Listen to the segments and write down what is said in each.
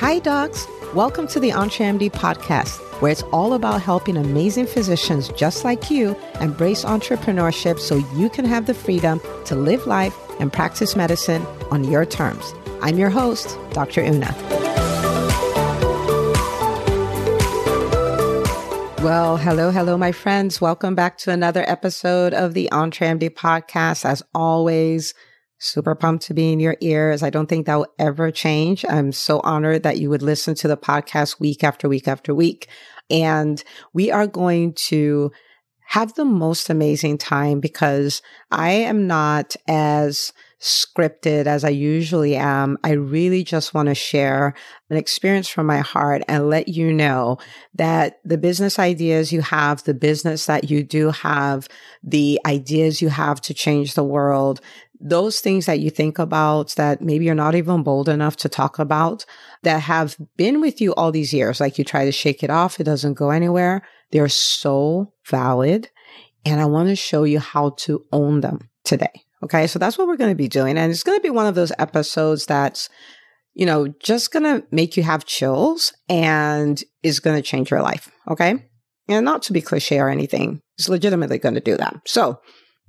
Hi, docs. Welcome to the EntreMD podcast, where it's all about helping amazing physicians just like you embrace entrepreneurship so you can have the freedom to live life and practice medicine on your terms. I'm your host, Dr. Una. Well, hello, hello, my friends. Welcome back to another episode of the EntreMD podcast. As always, super pumped to be in your ears. I don't think that will ever change. I'm so honored that you would listen to the podcast week after week after week. And we are going to have the most amazing time because I am not as scripted as I usually am. I really just want to share an experience from my heart and let you know that the business ideas you have, the business that you do have, the ideas you have to change the world, those things that you think about that maybe you're not even bold enough to talk about that have been with you all these years, like you try to shake it off, it doesn't go anywhere. They're so valid. And I want to show you how to own them today. Okay. So that's what we're going to be doing. And it's going to be one of those episodes that's, you know, just going to make you have chills and is going to change your life. Okay. And not to be cliche or anything, it's legitimately going to do that. So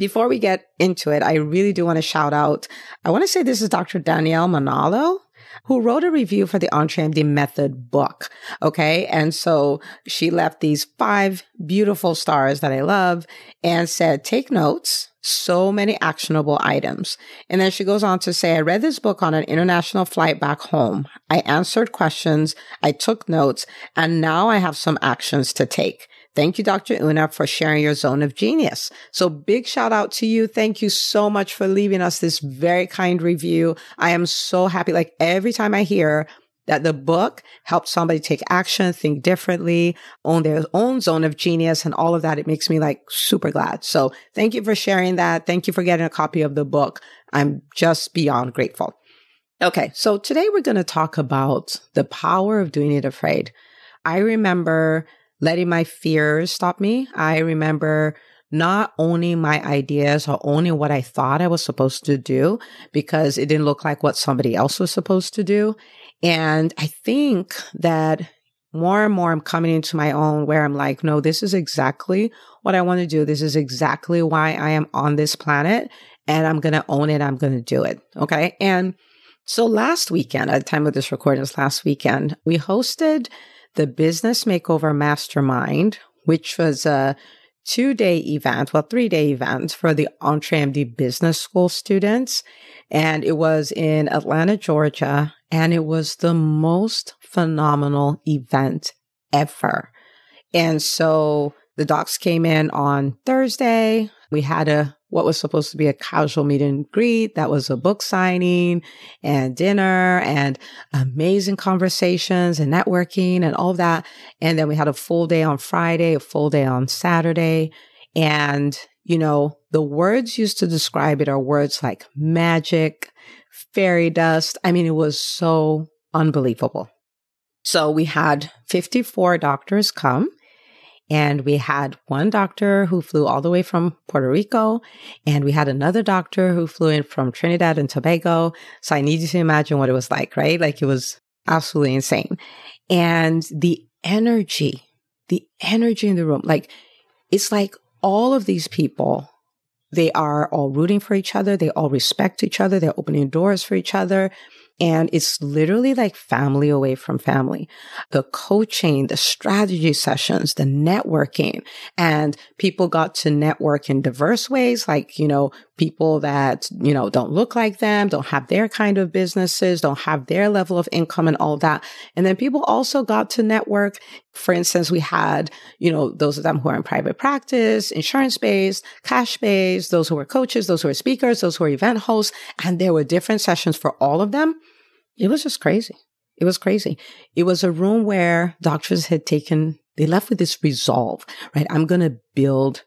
before we get into it, I really do want to shout out. I want to say this is Dr. Danielle Manalo who wrote a review for the EntreMD Method book. Okay. And so she left these five beautiful stars that I love and said, take notes. So many actionable items. And then she goes on to say, I read this book on an international flight back home. I answered questions. I took notes and now I have some actions to take. Thank you, Dr. Una, for sharing your zone of genius. So big shout out to you. Thank you so much for leaving us this very kind review. I am so happy. Like every time I hear that the book helped somebody take action, think differently, own their own zone of genius and all of that. It makes me like super glad. So thank you for sharing that. Thank you for getting a copy of the book. I'm just beyond grateful. Okay. So today we're going to talk about the power of doing it afraid. I remember letting my fears stop me. I remember not owning my ideas or owning what I thought I was supposed to do because it didn't look like what somebody else was supposed to do. And I think that more and more I'm coming into my own where I'm like, no, this is exactly what I want to do. This is exactly why I am on this planet and I'm going to own it. I'm going to do it. Okay. And so last weekend, at the time of this recording, was last weekend, we hosted the Business Makeover Mastermind, which was a two day event, well, three day event for the EntreMD Business School students. And it was in Atlanta, Georgia. And it was the most phenomenal event ever. And so the docs came in on Thursday. We had a what was supposed to be a casual meet and greet. That was a book signing and dinner and amazing conversations and networking and all of that. And then we had a full day on Friday, a full day on Saturday. And, you know, the words used to describe it are words like magic, fairy dust. I mean, it was so unbelievable. So we had 54 doctors come and we had one doctor who flew all the way from Puerto Rico, and we had another doctor who flew in from Trinidad and Tobago. So I need you to imagine what it was like, right? Like it was absolutely insane. And the energy, the energy in the room, like it's like all of these people, they are all rooting for each other. They all respect each other. They're opening doors for each other. And it's literally like family away from family. The coaching, the strategy sessions, the networking, and people got to network in diverse ways, like, you know, people that, you know, don't look like them, don't have their kind of businesses, don't have their level of income and all that. And then people also got to network. For instance, we had, you know, those of them who are in private practice, insurance based, cash based, those who were coaches, those who were speakers, those who were event hosts. And there were different sessions for all of them. It was just crazy. It was crazy. It was a room where doctors had taken, they left with this resolve, right? I'm going to build,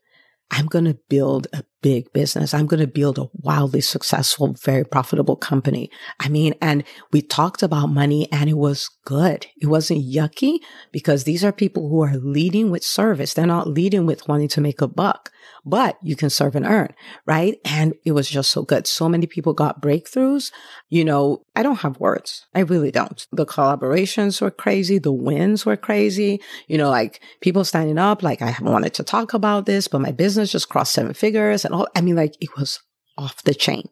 I'm going to build a big business. I'm going to build a wildly successful, very profitable company. I mean, and we talked about money and it was good. It wasn't yucky because these are people who are leading with service. They're not leading with wanting to make a buck, but you can serve and earn, right? And it was just so good. So many people got breakthroughs. You know, I don't have words. I really don't. The collaborations were crazy. The wins were crazy. You know, like people standing up, like I wanted to talk about this, but my business just crossed seven figures and all. I mean, like it was off the chain.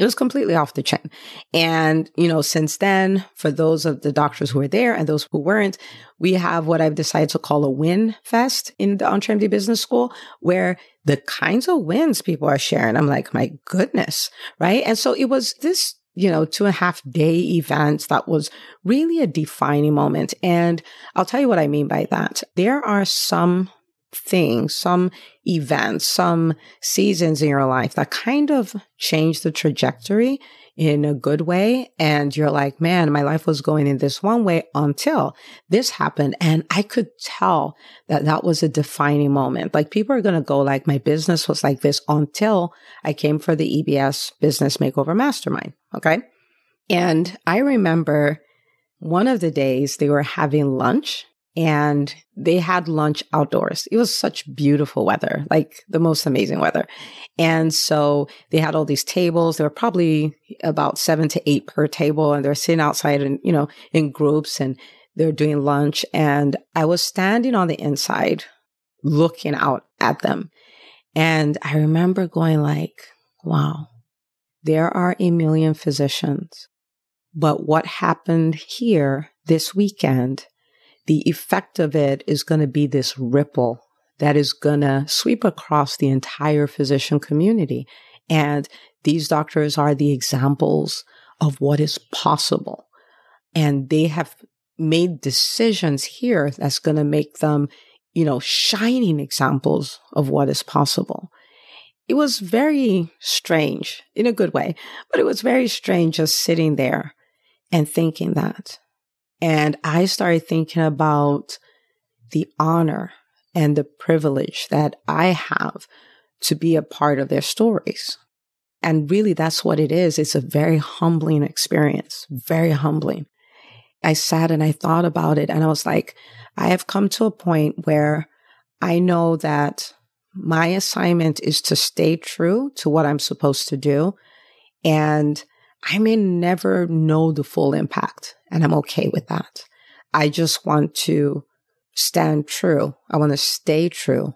It was completely off the chain. And, you know, since then, for those of the doctors who were there and those who weren't, we have what I've decided to call a win fest in the EntreMD Business School, where the kinds of wins people are sharing, I'm like, my goodness, right? And so it was this you know, two and a half day event that was really a defining moment. And I'll tell you what I mean by that. There are some things, some events, some seasons in your life that kind of change the trajectory in a good way. And you're like, man, my life was going in this one way until this happened. And I could tell that that was a defining moment. Like people are going to go like, my business was like this until I came for the EBS business makeover mastermind. Okay. And I remember one of the days they were having lunch and they had lunch outdoors. It was such beautiful weather, like the most amazing weather. And so they had all these tables. There were probably about seven to eight per table and they're sitting outside and, you know, in groups and they're doing lunch. And I was standing on the inside looking out at them. And I remember going like, wow, there are a million physicians. But what happened here this weekend the effect of it is going to be this ripple that is going to sweep across the entire physician community. And these doctors are the examples of what is possible. And they have made decisions here that's going to make them, you know, shining examples of what is possible. It was very strange in a good way, but it was very strange just sitting there and thinking that. And I started thinking about the honor and the privilege that I have to be a part of their stories. And really, that's what it is. It's a very humbling experience, very humbling. I sat and I thought about it and I was like, I have come to a point where I know that my assignment is to stay true to what I'm supposed to do. And I may never know the full impact, and I'm okay with that. I just want to stand true. I want to stay true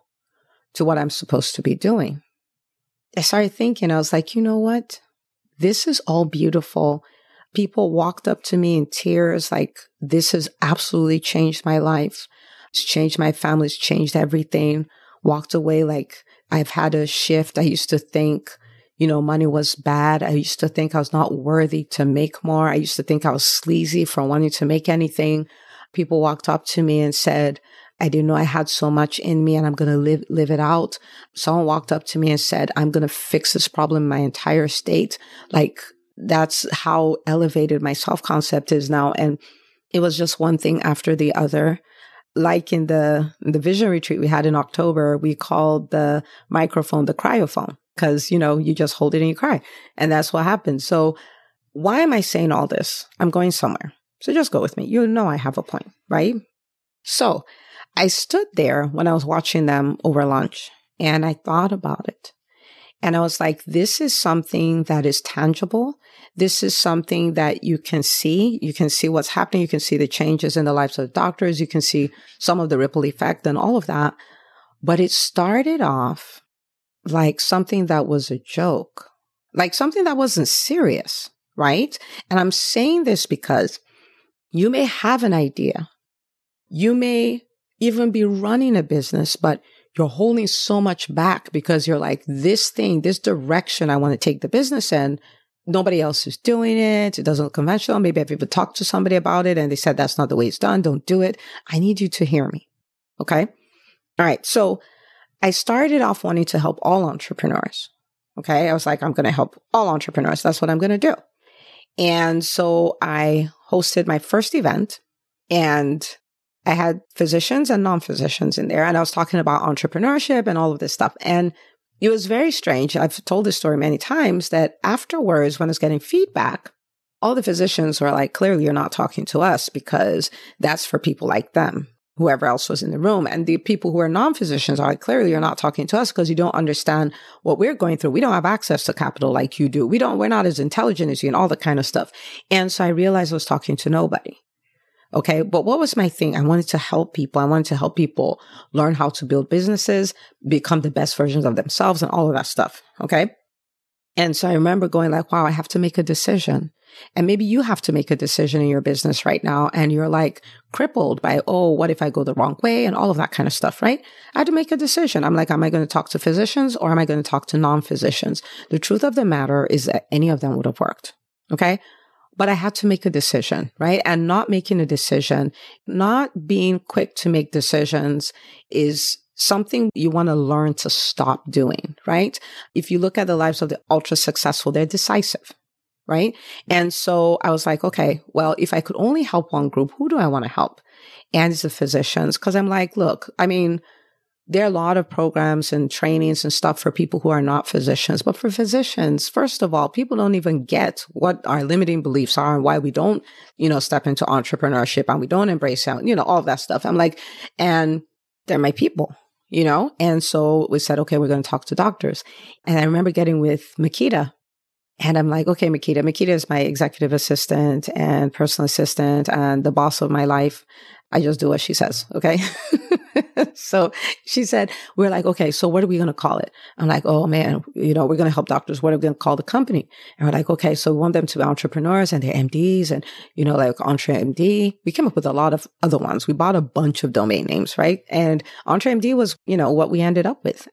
to what I'm supposed to be doing. I started thinking, I was like, you know what? This is all beautiful. People walked up to me in tears, like, this has absolutely changed my life. It's changed my family, it's changed everything. Walked away like I've had a shift. I used to think you know, money was bad. I used to think I was not worthy to make more. I used to think I was sleazy for wanting to make anything. People walked up to me and said, I didn't know I had so much in me and I'm going to live, live it out. Someone walked up to me and said, I'm going to fix this problem in my entire state. Like that's how elevated my self concept is now. And it was just one thing after the other. Like in the, the vision retreat we had in October, we called the microphone the cryophone because, you know, you just hold it and you cry. And that's what happens. So why am I saying all this? I'm going somewhere. So just go with me. You know, I have a point, right? So I stood there when I was watching them over lunch and I thought about it. And I was like, this is something that is tangible. This is something that you can see. You can see what's happening. You can see the changes in the lives of doctors. You can see some of the ripple effect and all of that. But it started off like something that was a joke, like something that wasn't serious, right? And I'm saying this because you may have an idea. You may even be running a business, but you're holding so much back because you're like, this thing, this direction I want to take the business in, nobody else is doing it. It doesn't look conventional. Maybe I've even talked to somebody about it and they said, that's not the way it's done. Don't do it. I need you to hear me. Okay. All right. So I started off wanting to help all entrepreneurs. Okay. I was like, I'm going to help all entrepreneurs. That's what I'm going to do. And so I hosted my first event and I had physicians and non physicians in there. And I was talking about entrepreneurship and all of this stuff. And it was very strange. I've told this story many times that afterwards, when I was getting feedback, all the physicians were like, clearly you're not talking to us because that's for people like them whoever else was in the room. And the people who are non-physicians are like, clearly you're not talking to us because you don't understand what we're going through. We don't have access to capital like you do. We don't, we're not as intelligent as you and all that kind of stuff. And so I realized I was talking to nobody. Okay. But what was my thing? I wanted to help people. I wanted to help people learn how to build businesses, become the best versions of themselves and all of that stuff. Okay. And so I remember going like, wow, I have to make a decision. And maybe you have to make a decision in your business right now and you're like crippled by, oh, what if I go the wrong way and all of that kind of stuff, right? I had to make a decision. I'm like, am I going to talk to physicians or am I going to talk to non physicians? The truth of the matter is that any of them would have worked. Okay. But I had to make a decision, right? And not making a decision, not being quick to make decisions is something you want to learn to stop doing, right? If you look at the lives of the ultra successful, they're decisive, right? Mm-hmm. And so I was like, okay, well, if I could only help one group, who do I want to help? And it's the physicians. Cause I'm like, look, I mean, there are a lot of programs and trainings and stuff for people who are not physicians. But for physicians, first of all, people don't even get what our limiting beliefs are and why we don't, you know, step into entrepreneurship and we don't embrace, you know, all that stuff. I'm like, and they're my people, you know? And so we said, okay, we're going to talk to doctors. And I remember getting with Makita and I'm like, okay, Makita. Makita is my executive assistant and personal assistant and the boss of my life. I just do what she says. Okay. so she said, we're like, okay, so what are we going to call it? I'm like, oh man, you know, we're going to help doctors. What are we going to call the company? And we're like, okay, so we want them to be entrepreneurs and they're MDs and, you know, like EntreMD. We came up with a lot of other ones. We bought a bunch of domain names, right? And EntreMD was, you know, what we ended up with.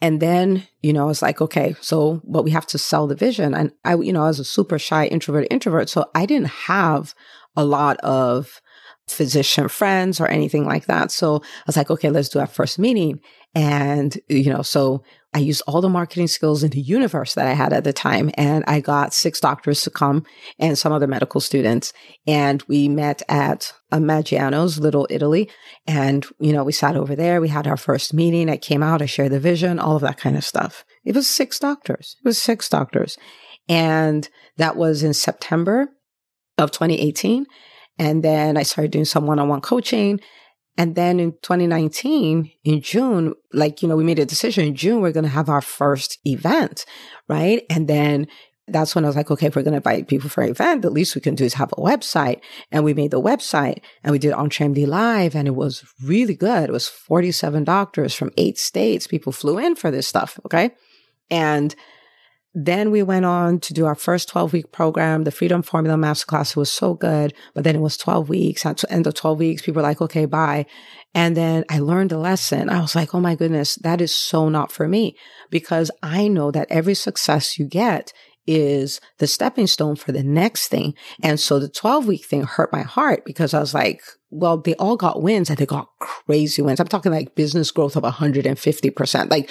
And then, you know, I was like, okay, so, but we have to sell the vision. And I, you know, I was a super shy introvert introvert. So I didn't have a lot of physician friends or anything like that. So I was like, okay, let's do our first meeting. And, you know, so I used all the marketing skills in the universe that I had at the time. And I got six doctors to come and some other medical students. And we met at Maggiano's, Little Italy. And, you know, we sat over there. We had our first meeting. I came out. I shared the vision, all of that kind of stuff. It was six doctors. It was six doctors. And that was in September of 2018. And then I started doing some one on one coaching. And then in 2019, in June, like, you know, we made a decision in June, we're going to have our first event, right? And then that's when I was like, okay, if we're going to invite people for an event, the least we can do is have a website. And we made the website and we did on EntreMD Live and it was really good. It was 47 doctors from eight states. People flew in for this stuff. Okay. And then we went on to do our first 12 week program. The Freedom Formula Masterclass It was so good, but then it was 12 weeks. At the end of 12 weeks, people were like, okay, bye. And then I learned a lesson. I was like, oh my goodness, that is so not for me because I know that every success you get is the stepping stone for the next thing. And so the 12 week thing hurt my heart because I was like, well, they all got wins and they got crazy wins. I'm talking like business growth of 150%, like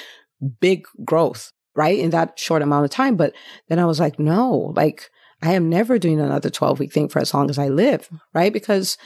big growth right? In that short amount of time. But then I was like, no, like I am never doing another 12 week thing for as long as I live, right? Because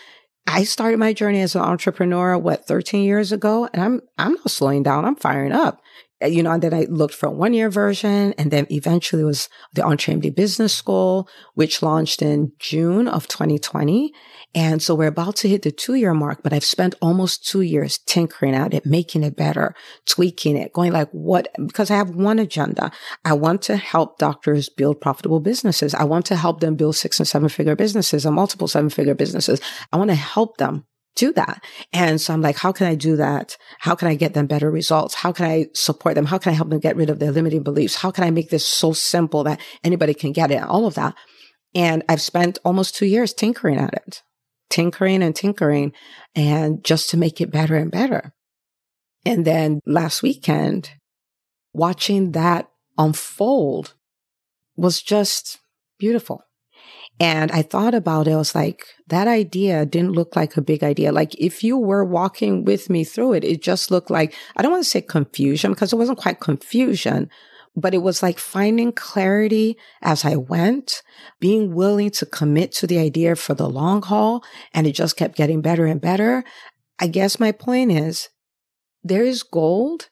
I started my journey as an entrepreneur, what, 13 years ago? And I'm, I'm not slowing down. I'm firing up. Uh, you know, and then I looked for a one year version and then eventually was the EntreMD Business School, which launched in June of 2020. And so we're about to hit the two year mark, but I've spent almost two years tinkering at it, making it better, tweaking it, going like what, because I have one agenda. I want to help doctors build profitable businesses. I want to help them build six and seven figure businesses and multiple seven figure businesses. I want to help them do that. And so I'm like, how can I do that? How can I get them better results? How can I support them? How can I help them get rid of their limiting beliefs? How can I make this so simple that anybody can get it? All of that. And I've spent almost two years tinkering at it, tinkering and tinkering and just to make it better and better. And then last weekend, watching that unfold was just beautiful. And I thought about it. I was like, that idea didn't look like a big idea. Like if you were walking with me through it, it just looked like, I don't want to say confusion because it wasn't quite confusion, but it was like finding clarity as I went, being willing to commit to the idea for the long haul. And it just kept getting better and better. I guess my point is there is gold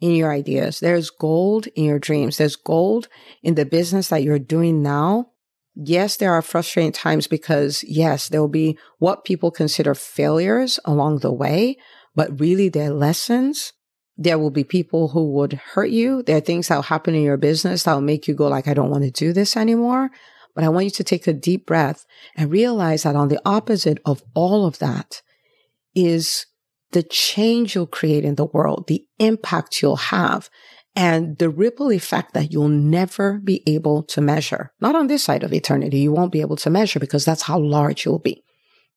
in your ideas. There's gold in your dreams. There's gold in the business that you're doing now Yes, there are frustrating times because yes, there will be what people consider failures along the way, but really they're lessons. There will be people who would hurt you. There are things that will happen in your business that will make you go like, I don't want to do this anymore. But I want you to take a deep breath and realize that on the opposite of all of that is the change you'll create in the world, the impact you'll have, and the ripple effect that you'll never be able to measure. Not on this side of eternity. You won't be able to measure because that's how large you'll be.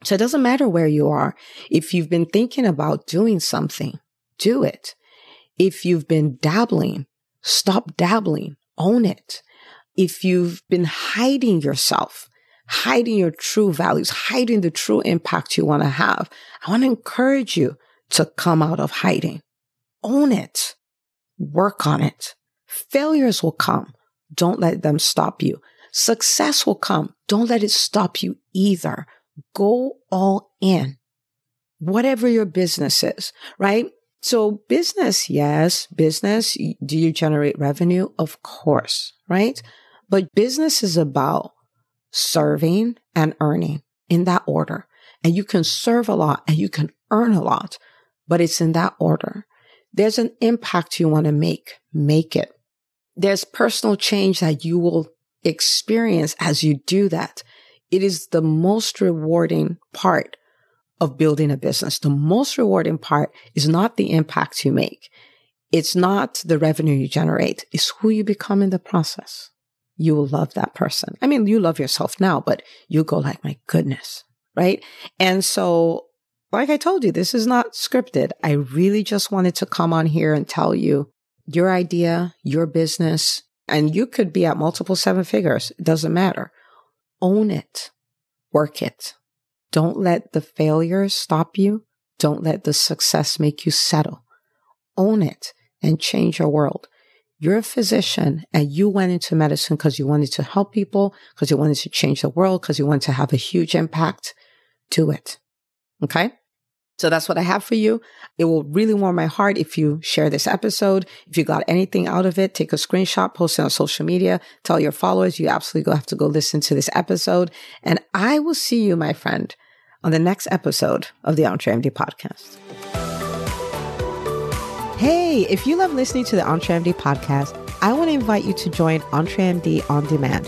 So it doesn't matter where you are. If you've been thinking about doing something, do it. If you've been dabbling, stop dabbling, own it. If you've been hiding yourself, hiding your true values, hiding the true impact you want to have, I want to encourage you to come out of hiding. Own it. Work on it. Failures will come. Don't let them stop you. Success will come. Don't let it stop you either. Go all in. Whatever your business is, right? So business, yes, business. Do you generate revenue? Of course, right? But business is about serving and earning in that order. And you can serve a lot and you can earn a lot, but it's in that order. There's an impact you want to make. Make it. There's personal change that you will experience as you do that. It is the most rewarding part of building a business. The most rewarding part is not the impact you make. It's not the revenue you generate. It's who you become in the process. You will love that person. I mean, you love yourself now, but you go like, my goodness. Right. And so, like I told you, this is not scripted. I really just wanted to come on here and tell you your idea, your business, and you could be at multiple seven figures. It doesn't matter. Own it. Work it. Don't let the failures stop you. Don't let the success make you settle. Own it and change your world. You're a physician and you went into medicine because you wanted to help people, because you wanted to change the world, because you wanted to have a huge impact. Do it. Okay. So that's what I have for you. It will really warm my heart if you share this episode. If you got anything out of it, take a screenshot, post it on social media, tell your followers you absolutely have to go listen to this episode. And I will see you, my friend, on the next episode of the EntreMD podcast. Hey, if you love listening to the EntreMD podcast, I want to invite you to join EntreMD On Demand.